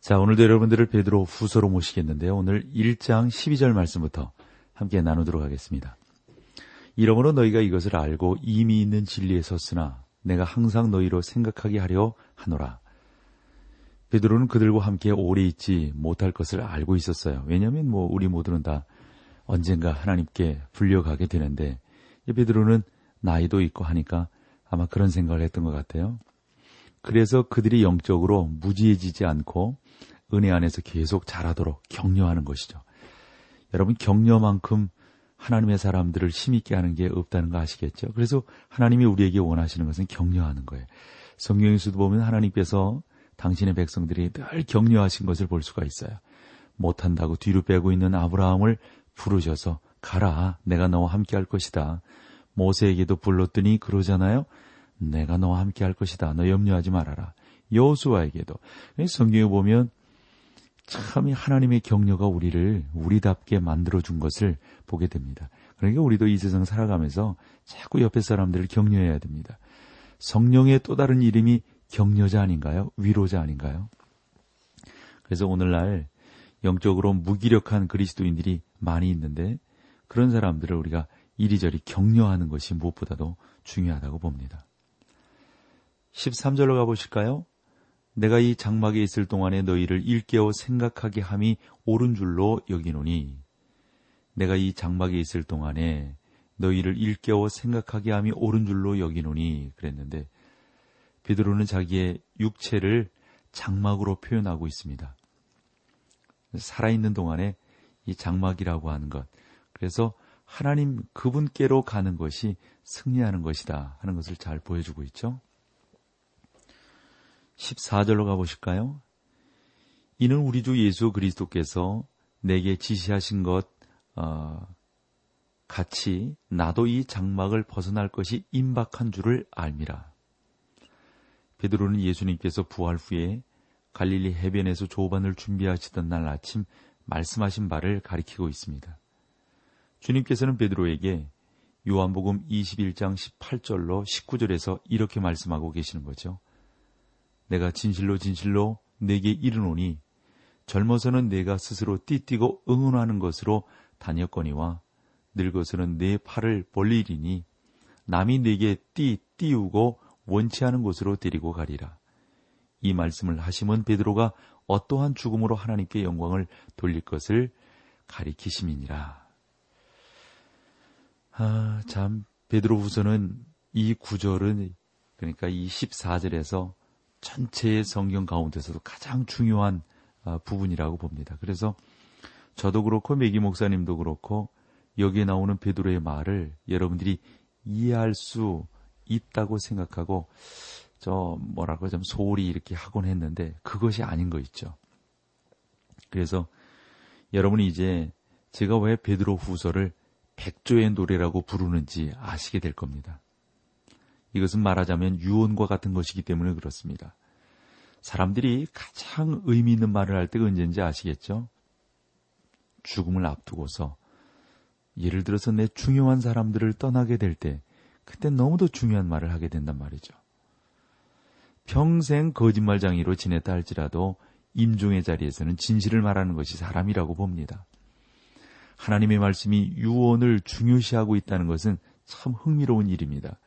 자, 오늘도 여러분들을 베드로 후서로 모시겠는데요. 오늘 1장 12절 말씀부터 함께 나누도록 하겠습니다. 이러므로 너희가 이것을 알고 이미 있는 진리에 섰으나 내가 항상 너희로 생각하게 하려 하노라. 베드로는 그들과 함께 오래 있지 못할 것을 알고 있었어요. 왜냐하면 뭐 우리 모두는 다 언젠가 하나님께 불려가게 되는데 베드로는 나이도 있고 하니까 아마 그런 생각을 했던 것 같아요. 그래서 그들이 영적으로 무지해지지 않고 은혜 안에서 계속 자라도록 격려하는 것이죠. 여러분 격려만큼 하나님의 사람들을 힘있게 하는 게 없다는 거 아시겠죠? 그래서 하나님이 우리에게 원하시는 것은 격려하는 거예요. 성경에서도 보면 하나님께서 당신의 백성들이 늘 격려하신 것을 볼 수가 있어요. 못한다고 뒤로 빼고 있는 아브라함을 부르셔서 가라, 내가 너와 함께 할 것이다. 모세에게도 불렀더니 그러잖아요. 내가 너와 함께 할 것이다. 너 염려하지 말아라. 여호수아에게도 성경에 보면 참 하나님의 격려가 우리를 우리답게 만들어 준 것을 보게 됩니다. 그러니까 우리도 이 세상 살아가면서 자꾸 옆에 사람들을 격려해야 됩니다. 성령의 또 다른 이름이 격려자 아닌가요? 위로자 아닌가요? 그래서 오늘날 영적으로 무기력한 그리스도인들이 많이 있는데 그런 사람들을 우리가 이리저리 격려하는 것이 무엇보다도 중요하다고 봅니다. 13절로 가보실까요? 내가 이 장막에 있을 동안에 너희를 일깨워 생각하게 함이 옳은 줄로 여기노니 내가 이 장막에 있을 동안에 너희를 일깨워 생각하게 함이 옳은 줄로 여기노니 그랬는데 베드로는 자기의 육체를 장막으로 표현하고 있습니다. 살아있는 동안에 이 장막이라고 하는 것. 그래서 하나님 그분께로 가는 것이 승리하는 것이다 하는 것을 잘 보여주고 있죠. 14절로 가보실까요? 이는 우리 주 예수 그리스도께서 내게 지시하신 것 어, 같이 나도 이 장막을 벗어날 것이 임박한 줄을 알미라. 베드로는 예수님께서 부활 후에 갈릴리 해변에서 조반을 준비하시던 날 아침 말씀하신 바를 가리키고 있습니다. 주님께서는 베드로에게 요한복음 21장 18절로 19절에서 이렇게 말씀하고 계시는 거죠. 내가 진실로 진실로 내게 이르노니 젊어서는 내가 스스로 띠뛰고 응원하는 것으로 다녔거니와 늙어서는 내 팔을 벌리리니 남이 내게 띠 띄우고 원치 않은 곳으로 데리고 가리라. 이 말씀을 하시면 베드로가 어떠한 죽음으로 하나님께 영광을 돌릴 것을 가리키심이니라. 아, 참 베드로 후서는 이 구절은 그러니까 이 14절에서 전체의 성경 가운데서도 가장 중요한 아, 부분이라고 봅니다. 그래서 저도 그렇고 메기 목사님도 그렇고 여기에 나오는 베드로의 말을 여러분들이 이해할 수 있다고 생각하고 저 뭐라고 좀 소홀히 이렇게 하곤 했는데 그것이 아닌 거 있죠. 그래서 여러분이 이제 제가 왜 베드로 후서를 백조의 노래라고 부르는지 아시게 될 겁니다. 이것은 말하자면 유언과 같은 것이기 때문에 그렇습니다. 사람들이 가장 의미 있는 말을 할 때가 언제인지 아시겠죠? 죽음을 앞두고서 예를 들어서 내 중요한 사람들을 떠나게 될 때 그때 너무도 중요한 말을 하게 된단 말이죠. 평생 거짓말장이로 지냈다 할지라도 임종의 자리에서는 진실을 말하는 것이 사람이라고 봅니다. 하나님의 말씀이 유언을 중요시하고 있다는 것은 참 흥미로운 일입니다.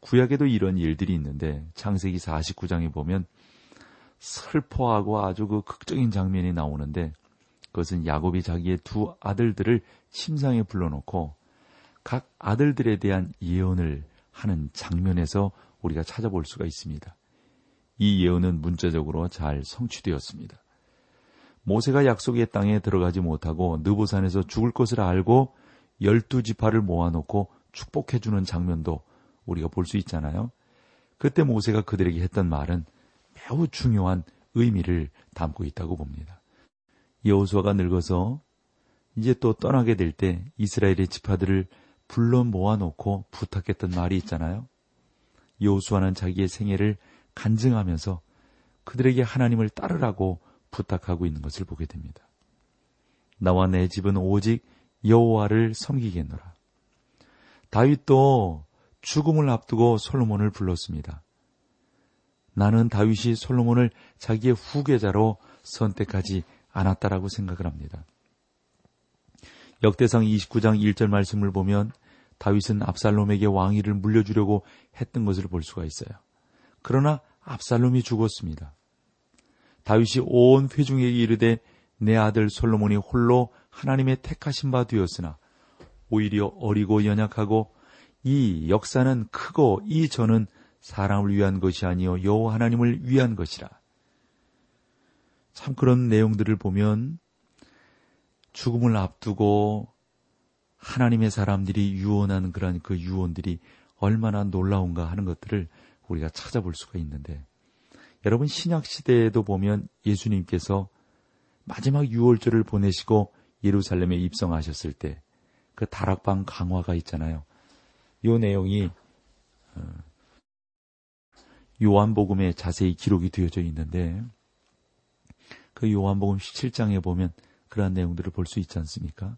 구약에도 이런 일들이 있는데 창세기 49장에 보면 슬퍼하고 아주 그 극적인 장면이 나오는데 그것은 야곱이 자기의 두 아들들을 침상에 불러놓고 각 아들들에 대한 예언을 하는 장면에서 우리가 찾아볼 수가 있습니다. 이 예언은 문자적으로 잘 성취되었습니다. 모세가 약속의 땅에 들어가지 못하고 느보산에서 죽을 것을 알고 열두 지파를 모아놓고 축복해주는 장면도 우리가 볼 수 있잖아요. 그때 모세가 그들에게 했던 말은 매우 중요한 의미를 담고 있다고 봅니다. 여호수아가 늙어서 이제 또 떠나게 될 때 이스라엘의 지파들을 불러 모아놓고 부탁했던 말이 있잖아요. 여호수아는 자기의 생애를 간증하면서 그들에게 하나님을 따르라고 부탁하고 있는 것을 보게 됩니다. 나와 내 집은 오직 여호와를 섬기겠노라. 다윗도 죽음을 앞두고 솔로몬을 불렀습니다. 나는 다윗이 솔로몬을 자기의 후계자로 선택하지 않았다라고 생각을 합니다. 역대상 29장 1절 말씀을 보면 다윗은 압살롬에게 왕위를 물려주려고 했던 것을 볼 수가 있어요. 그러나 압살롬이 죽었습니다. 다윗이 온 회중에게 이르되 내 아들 솔로몬이 홀로 하나님의 택하신 바 되었으나 오히려 어리고 연약하고 이 역사는 크고 이 전은 사람을 위한 것이 아니요 여호와 하나님을 위한 것이라. 참 그런 내용들을 보면 죽음을 앞두고 하나님의 사람들이 유언하는 그런 그 유언들이 얼마나 놀라운가 하는 것들을 우리가 찾아볼 수가 있는데 여러분 신약 시대에도 보면 예수님께서 마지막 유월절을 보내시고 예루살렘에 입성하셨을 때 그 다락방 강화가 있잖아요. 이 내용이 어, 요한복음에 자세히 기록이 되어져 있는데 그 요한복음 17장에 보면 그러한 내용들을 볼 수 있지 않습니까?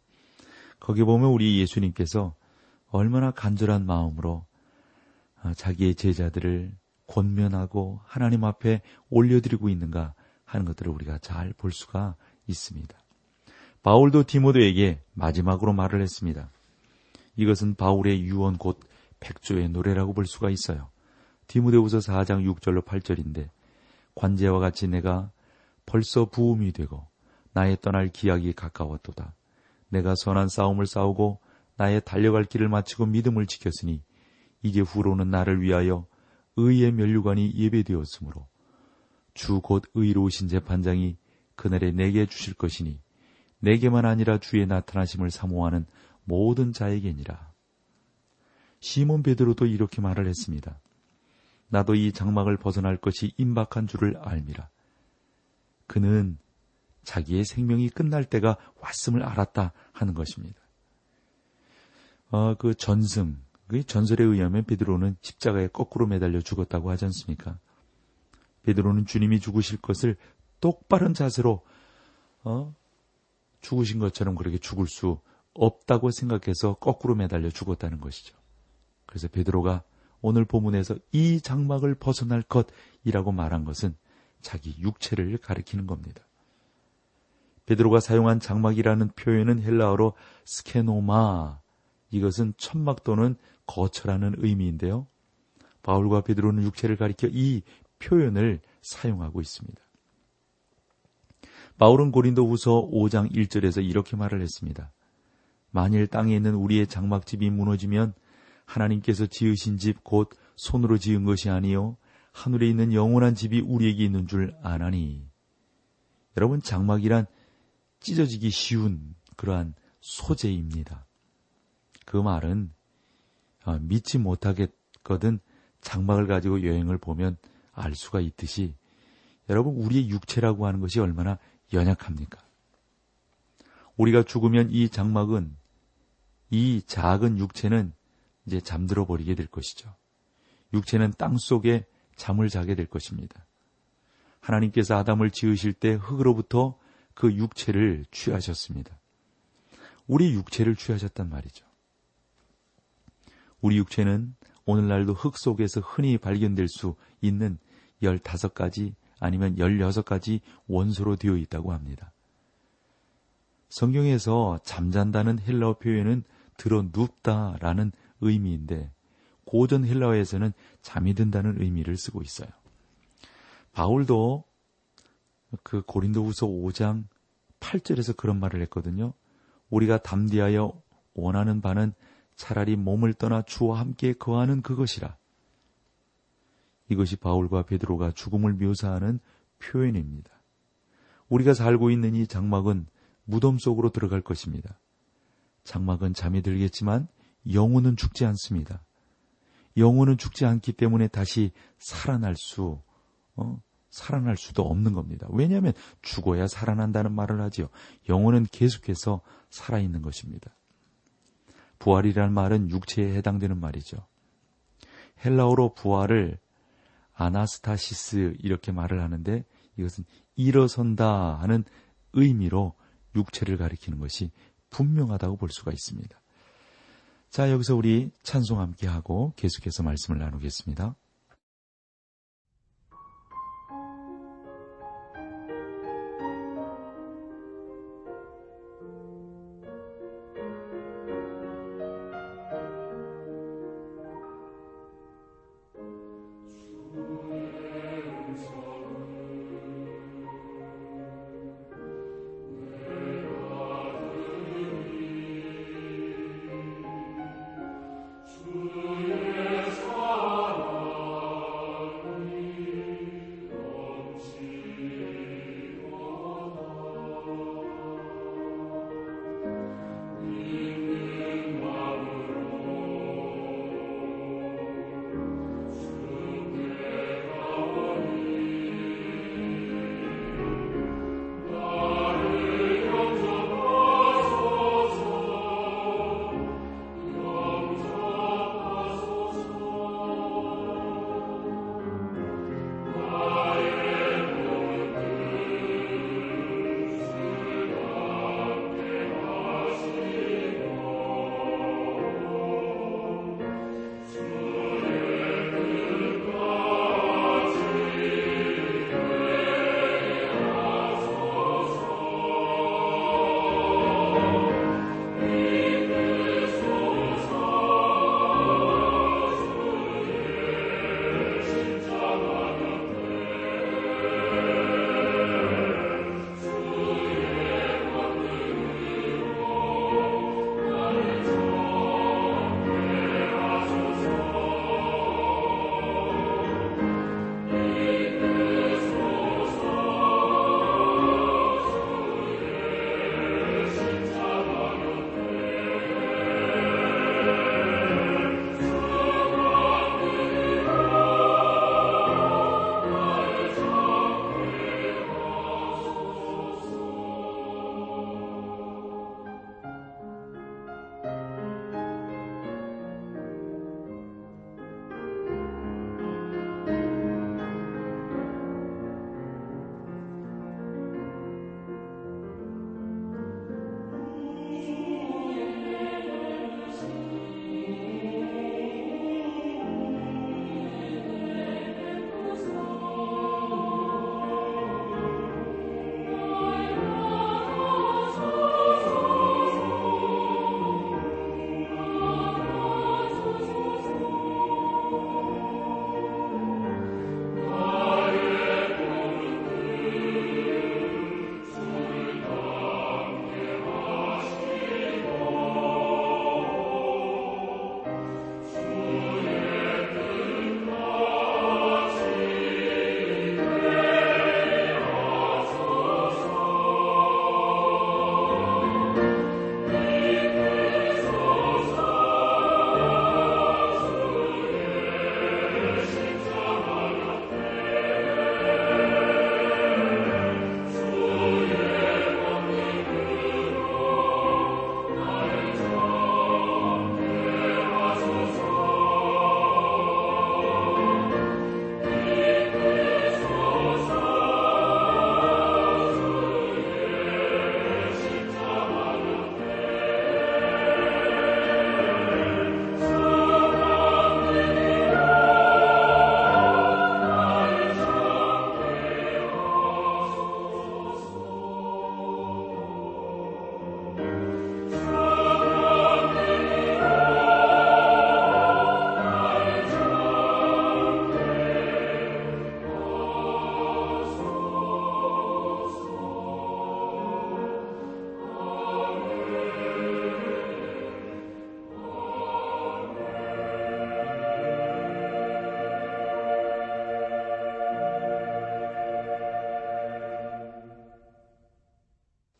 거기 보면 우리 예수님께서 얼마나 간절한 마음으로 어, 자기의 제자들을 권면하고 하나님 앞에 올려드리고 있는가 하는 것들을 우리가 잘 볼 수가 있습니다. 바울도 디모데에게 마지막으로 말을 했습니다. 이것은 바울의 유언 곧 백조의 노래라고 볼 수가 있어요. 디모데후서 4장 6절로 8절인데 관제와 같이 내가 벌써 부음이 되고 나의 떠날 기약이 가까웠도다. 내가 선한 싸움을 싸우고 나의 달려갈 길을 마치고 믿음을 지켰으니 이제 후로는 나를 위하여 의의 면류관이 예배되었으므로 주 곧 의로우신 재판장이 그날에 내게 주실 것이니 내게만 아니라 주의 나타나심을 사모하는 모든 자에게니라. 시몬 베드로도 이렇게 말을 했습니다. 나도 이 장막을 벗어날 것이 임박한 줄을 알미라. 그는 자기의 생명이 끝날 때가 왔음을 알았다 하는 것입니다. 어, 그 전승, 그 전설에 의하면 베드로는 십자가에 거꾸로 매달려 죽었다고 하지 않습니까? 베드로는 주님이 죽으실 것을 똑바른 자세로 어, 죽으신 것처럼 그렇게 죽을 수 없다고 생각해서 거꾸로 매달려 죽었다는 것이죠. 그래서 베드로가 오늘 본문에서 이 장막을 벗어날 것이라고 말한 것은 자기 육체를 가리키는 겁니다. 베드로가 사용한 장막이라는 표현은 헬라어로 스케노마 이것은 천막 또는 거처라는 의미인데요. 바울과 베드로는 육체를 가리켜 이 표현을 사용하고 있습니다. 바울은 고린도 후서 5장 1절에서 이렇게 말을 했습니다. 만일 땅에 있는 우리의 장막집이 무너지면 하나님께서 지으신 집 곧 손으로 지은 것이 아니요 하늘에 있는 영원한 집이 우리에게 있는 줄 아나니. 여러분 장막이란 찢어지기 쉬운 그러한 소재입니다. 그 말은 아, 믿지 못하겠거든 장막을 가지고 여행을 보면 알 수가 있듯이 여러분 우리의 육체라고 하는 것이 얼마나 연약합니까? 우리가 죽으면 이 장막은 이 작은 육체는 이제 잠들어 버리게 될 것이죠. 육체는 땅 속에 잠을 자게 될 것입니다. 하나님께서 아담을 지으실 때 흙으로부터 그 육체를 취하셨습니다. 우리 육체를 취하셨단 말이죠. 우리 육체는 오늘날도 흙 속에서 흔히 발견될 수 있는 15가지 아니면 16가지 원소로 되어 있다고 합니다. 성경에서 잠잔다는 헬라어 표현은 들어 눕다라는 의미인데 고전 헬라어에서는 잠이 든다는 의미를 쓰고 있어요. 바울도 그 고린도후서 5장 8절에서 그런 말을 했거든요. 우리가 담대하여 원하는 바는 차라리 몸을 떠나 주와 함께 거하는 그것이라. 이것이 바울과 베드로가 죽음을 묘사하는 표현입니다. 우리가 살고 있는 이 장막은 무덤 속으로 들어갈 것입니다. 장막은 잠이 들겠지만 영혼은 죽지 않습니다. 영혼은 죽지 않기 때문에 다시 살아날 수 어, 살아날 수도 없는 겁니다. 왜냐하면 죽어야 살아난다는 말을 하지요. 영혼은 계속해서 살아있는 것입니다. 부활이라는 말은 육체에 해당되는 말이죠. 헬라어로 부활을 아나스타시스 이렇게 말을 하는데 이것은 일어선다 하는 의미로 육체를 가리키는 것이 분명하다고 볼 수가 있습니다. 자, 여기서 우리 찬송 함께 하고 계속해서 말씀을 나누겠습니다.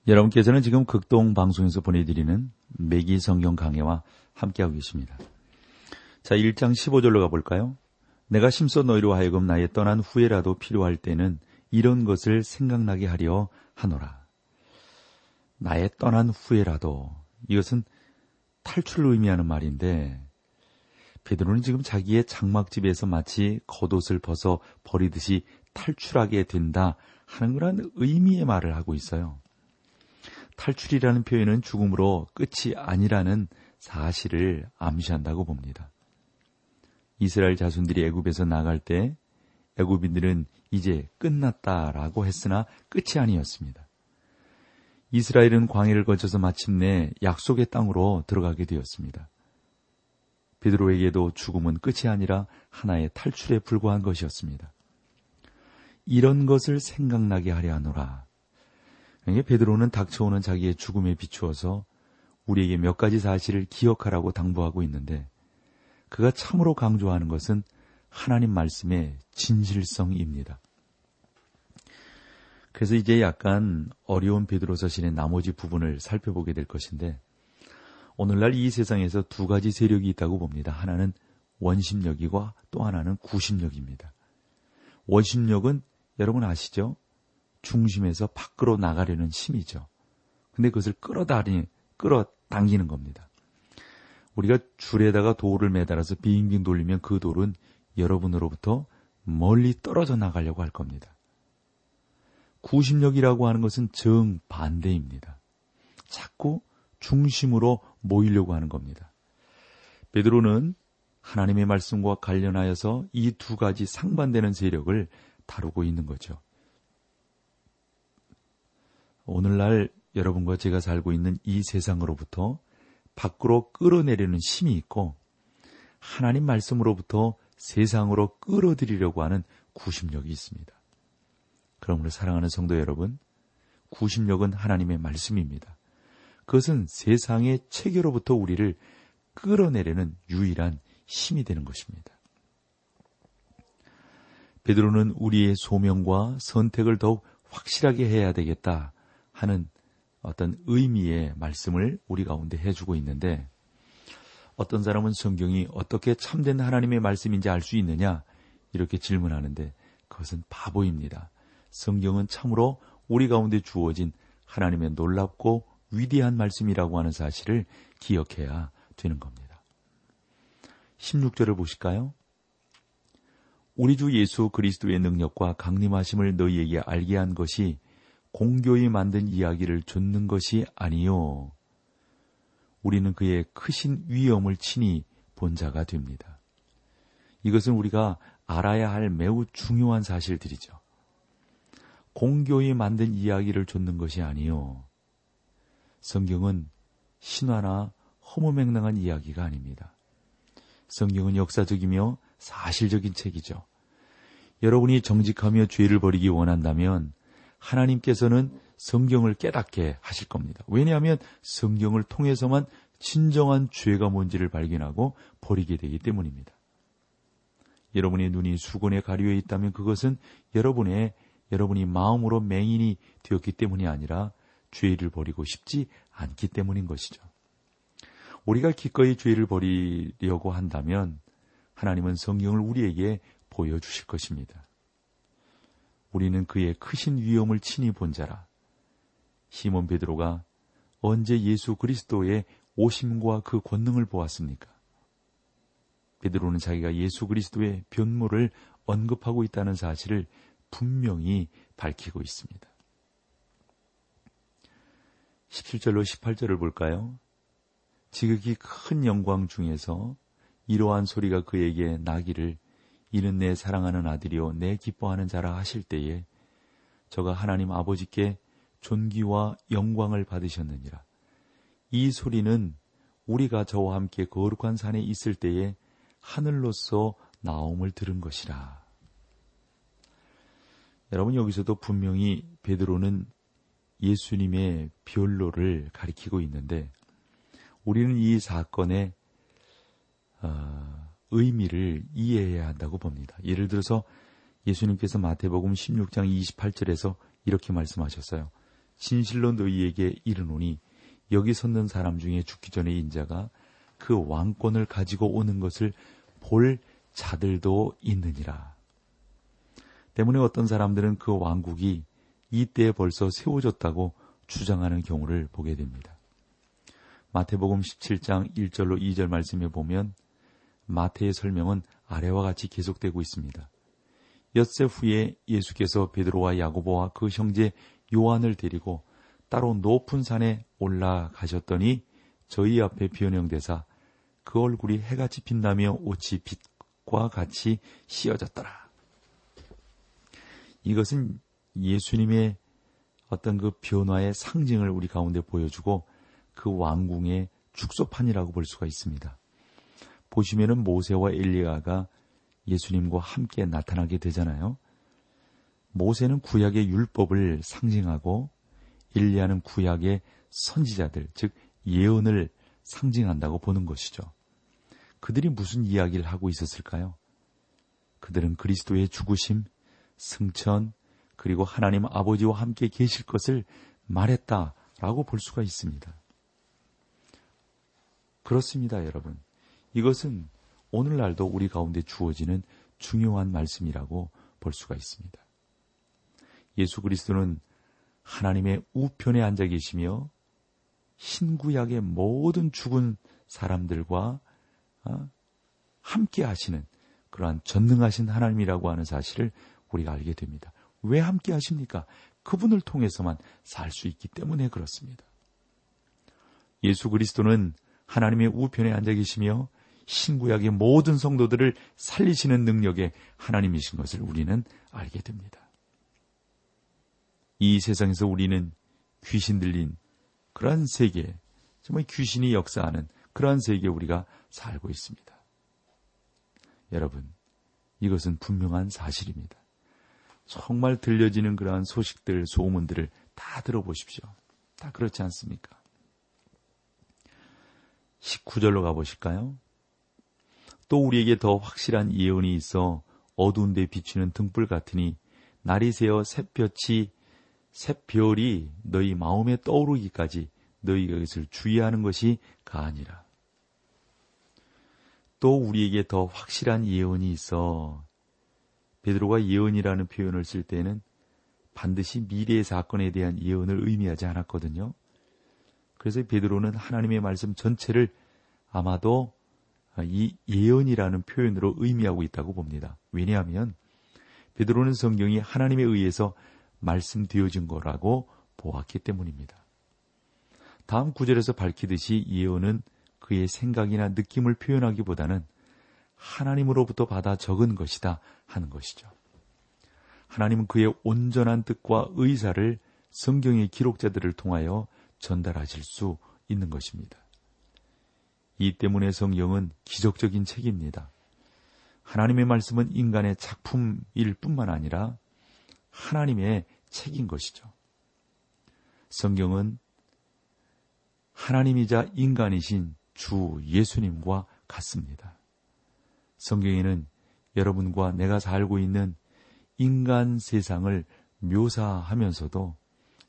여러분께서는 지금 극동 방송에서 보내드리는 매기 성경 강해와 함께하고 계십니다. 자, 1장 15절로 가볼까요? 내가 심소 너희로 하여금 나의 떠난 후에라도 필요할 때는 이런 것을 생각나게 하려 하노라. 나의 떠난 후에라도 이것은 탈출을 의미하는 말인데 베드로는 지금 자기의 장막집에서 마치 겉옷을 벗어 버리듯이 탈출하게 된다 하는 그런 의미의 말을 하고 있어요. 탈출이라는 표현은 죽음으로 끝이 아니라는 사실을 암시한다고 봅니다. 이스라엘 자손들이 애굽에서 나갈 때 애굽인들은 이제 끝났다라고 했으나 끝이 아니었습니다. 이스라엘은 광해를 거쳐서 마침내 약속의 땅으로 들어가게 되었습니다. 베드로에게도 죽음은 끝이 아니라 하나의 탈출에 불과한 것이었습니다. 이런 것을 생각나게 하려 하노라. 그러니까 베드로는 닥쳐오는 자기의 죽음에 비추어서 우리에게 몇 가지 사실을 기억하라고 당부하고 있는데 그가 참으로 강조하는 것은 하나님 말씀의 진실성입니다. 그래서 이제 약간 어려운 베드로 서신의 나머지 부분을 살펴보게 될 것인데 오늘날 이 세상에서 두 가지 세력이 있다고 봅니다. 하나는 원심력이고 또 하나는 구심력입니다. 원심력은 여러분 아시죠? 중심에서 밖으로 나가려는 힘이죠. 근데 그것을 끌어다니, 끌어당기는 겁니다. 우리가 줄에다가 돌을 매달아서 빙빙 돌리면 그 돌은 여러분으로부터 멀리 떨어져 나가려고 할 겁니다. 구심력이라고 하는 것은 정반대입니다. 자꾸 중심으로 모이려고 하는 겁니다. 베드로는 하나님의 말씀과 관련하여서 이 두 가지 상반되는 세력을 다루고 있는 거죠. 오늘날 여러분과 제가 살고 있는 이 세상으로부터 밖으로 끌어내려는 힘이 있고 하나님 말씀으로부터 세상으로 끌어들이려고 하는 구심력이 있습니다. 그러므로 사랑하는 성도 여러분, 구심력은 하나님의 말씀입니다. 그것은 세상의 체계로부터 우리를 끌어내려는 유일한 힘이 되는 것입니다. 베드로는 우리의 소명과 선택을 더욱 확실하게 해야 되겠다 하는 어떤 의미의 말씀을 우리 가운데 해주고 있는데 어떤 사람은 성경이 어떻게 참된 하나님의 말씀인지 알 수 있느냐 이렇게 질문하는데 그것은 바보입니다. 성경은 참으로 우리 가운데 주어진 하나님의 놀랍고 위대한 말씀이라고 하는 사실을 기억해야 되는 겁니다. 16절을 보실까요? 우리 주 예수 그리스도의 능력과 강림하심을 너희에게 알게 한 것이 공교히 만든 이야기를 좇는 것이 아니요. 우리는 그의 크신 위엄을 친히 본 자가 됩니다. 이것은 우리가 알아야 할 매우 중요한 사실들이죠. 공교히 만든 이야기를 좇는 것이 아니요. 성경은 신화나 허무맹랑한 이야기가 아닙니다. 성경은 역사적이며 사실적인 책이죠. 여러분이 정직하며 죄를 버리기 원한다면 하나님께서는 성경을 깨닫게 하실 겁니다. 왜냐하면 성경을 통해서만 진정한 죄가 뭔지를 발견하고 버리게 되기 때문입니다. 여러분의 눈이 수건에 가려 있다면 그것은 여러분의 여러분이 마음으로 맹인이 되었기 때문이 아니라 죄를 버리고 싶지 않기 때문인 것이죠. 우리가 기꺼이 죄를 버리려고 한다면 하나님은 성경을 우리에게 보여주실 것입니다. 우리는 그의 크신 위엄을 친히 본 자라. 시몬 베드로가 언제 예수 그리스도의 오심과 그 권능을 보았습니까? 베드로는 자기가 예수 그리스도의 변모를 언급하고 있다는 사실을 분명히 밝히고 있습니다. 17절로 18절을 볼까요? 지극히 큰 영광 중에서 이러한 소리가 그에게 나기를 이는 내 사랑하는 아들이요 내 기뻐하는 자라 하실 때에 저가 하나님 아버지께 존귀와 영광을 받으셨느니라. 이 소리는 우리가 저와 함께 거룩한 산에 있을 때에 하늘로서 나옴을 들은 것이라. 여러분 여기서도 분명히 베드로는 예수님의 별로를 가리키고 있는데 우리는 이 사건의 어, 의미를 이해해야 한다고 봅니다. 예를 들어서 예수님께서 마태복음 16장 28절에서 이렇게 말씀하셨어요. 진실로 너희에게 이르노니 여기 섰는 사람 중에 죽기 전에 인자가 그 왕권을 가지고 오는 것을 볼 자들도 있느니라. 때문에 어떤 사람들은 그 왕국이 이때에 벌써 세워졌다고 주장하는 경우를 보게 됩니다. 마태복음 17장 1절로 2절 말씀에 보면 마태의 설명은 아래와 같이 계속되고 있습니다. 엿새 후에 예수께서 베드로와 야고보와 그 형제 요한을 데리고 따로 높은 산에 올라가셨더니 저희 앞에 변형되사 그 얼굴이 해같이 빛나며 옷이 빛과 같이 씌어졌더라. 이것은 예수님의 어떤 그 변화의 상징을 우리 가운데 보여주고 그 왕궁의 축소판이라고 볼 수가 있습니다. 보시면은 모세와 엘리야가 예수님과 함께 나타나게 되잖아요. 모세는 구약의 율법을 상징하고 엘리야는 구약의 선지자들, 즉 예언을 상징한다고 보는 것이죠. 그들이 무슨 이야기를 하고 있었을까요? 그들은 그리스도의 죽으심, 승천, 그리고 하나님 아버지와 함께 계실 것을 말했다라고 볼 수가 있습니다. 그렇습니다, 여러분. 이것은 오늘날도 우리 가운데 주어지는 중요한 말씀이라고 볼 수가 있습니다. 예수 그리스도는 하나님의 우편에 앉아 계시며 신구약의 모든 죽은 사람들과 어, 함께 하시는 그러한 전능하신 하나님이라고 하는 사실을 우리가 알게 됩니다. 왜 함께 하십니까? 그분을 통해서만 살 수 있기 때문에 그렇습니다. 예수 그리스도는 하나님의 우편에 앉아 계시며 신구약의 모든 성도들을 살리시는 능력의 하나님이신 것을 우리는 알게 됩니다. 이 세상에서 우리는 귀신 들린 그러한 세계, 정말 귀신이 역사하는 그러한 세계에 우리가 살고 있습니다. 여러분, 이것은 분명한 사실입니다. 정말 들려지는 그러한 소식들, 소문들을 다 들어보십시오. 다 그렇지 않습니까? 19절로 가보실까요? 또 우리에게 더 확실한 예언이 있어 어두운 데 비추는 등불 같으니 날이 새어 샛볕이 샛별이 너희 마음에 떠오르기까지 너희가 이것을 주의하는 것이 가아니라. 또 우리에게 더 확실한 예언이 있어 베드로가 예언이라는 표현을 쓸 때는 반드시 미래의 사건에 대한 예언을 의미하지 않았거든요. 그래서 베드로는 하나님의 말씀 전체를 아마도 이 예언이라는 표현으로 의미하고 있다고 봅니다. 왜냐하면 베드로는 성경이 하나님에 의해서 말씀되어진 거라고 보았기 때문입니다. 다음 구절에서 밝히듯이 예언은 그의 생각이나 느낌을 표현하기보다는 하나님으로부터 받아 적은 것이다 하는 것이죠. 하나님은 그의 온전한 뜻과 의사를 성경의 기록자들을 통하여 전달하실 수 있는 것입니다. 이 때문에 성경은 기적적인 책입니다. 하나님의 말씀은 인간의 작품일 뿐만 아니라 하나님의 책인 것이죠. 성경은 하나님이자 인간이신 주 예수님과 같습니다. 성경에는 여러분과 내가 살고 있는 인간 세상을 묘사하면서도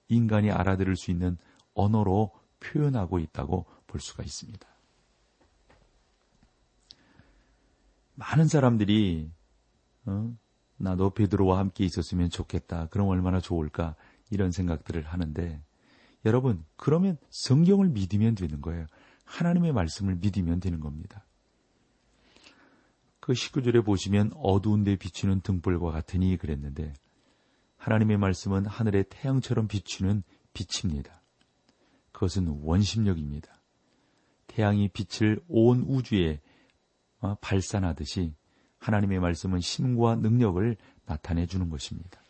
인간이 알아들을 수 있는 언어로 표현하고 있다고 볼 수가 있습니다. 많은 사람들이 어? 나도 베드로와 함께 있었으면 좋겠다. 그럼 얼마나 좋을까? 이런 생각들을 하는데 여러분 그러면 성경을 믿으면 되는 거예요. 하나님의 말씀을 믿으면 되는 겁니다. 그 19절에 보시면 어두운 데 비추는 등불과 같으니 그랬는데 하나님의 말씀은 하늘의 태양처럼 비추는 빛입니다. 그것은 원심력입니다. 태양이 빛을 온 우주에 어, 발산하듯이 하나님의 말씀은 힘과 능력을 나타내 주는 것입니다.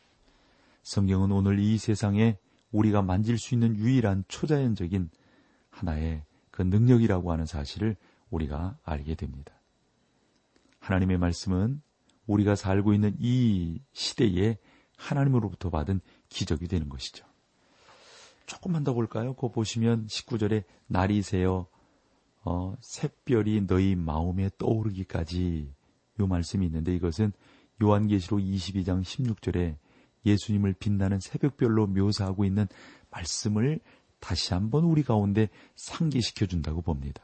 성경은 오늘 이 세상에 우리가 만질 수 있는 유일한 초자연적인 하나의 그 능력이라고 하는 사실을 우리가 알게 됩니다. 하나님의 말씀은 우리가 살고 있는 이 시대에 하나님으로부터 받은 기적이 되는 것이죠. 조금만 더 볼까요? 그거 보시면 19절에 날이 새어 어, 샛별이 너희 마음에 떠오르기까지 요 말씀이 있는데 이것은 요한계시록 22장 16절에 예수님을 빛나는 새벽별로 묘사하고 있는 말씀을 다시 한번 우리 가운데 상기시켜 준다고 봅니다.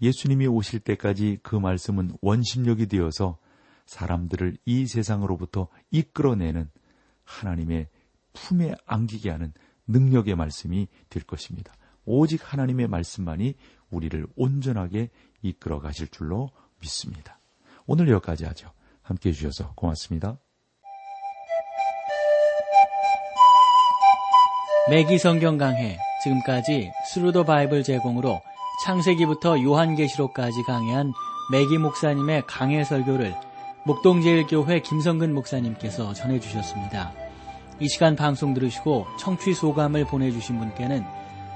예수님이 오실 때까지 그 말씀은 원심력이 되어서 사람들을 이 세상으로부터 이끌어내는 하나님의 품에 안기게 하는 능력의 말씀이 될 것입니다. 오직 하나님의 말씀만이 우리를 온전하게 이끌어 가실 줄로 믿습니다. 오늘 여기까지 하죠. 함께 해주셔서 고맙습니다. 맥기 성경 강해 지금까지 Thru the Bible 제공으로 창세기부터 요한계시록까지 강해한 맥기 목사님의 강해 설교를 목동제일교회 김성근 목사님께서 전해주셨습니다. 이 시간 방송 들으시고 청취 소감을 보내주신 분께는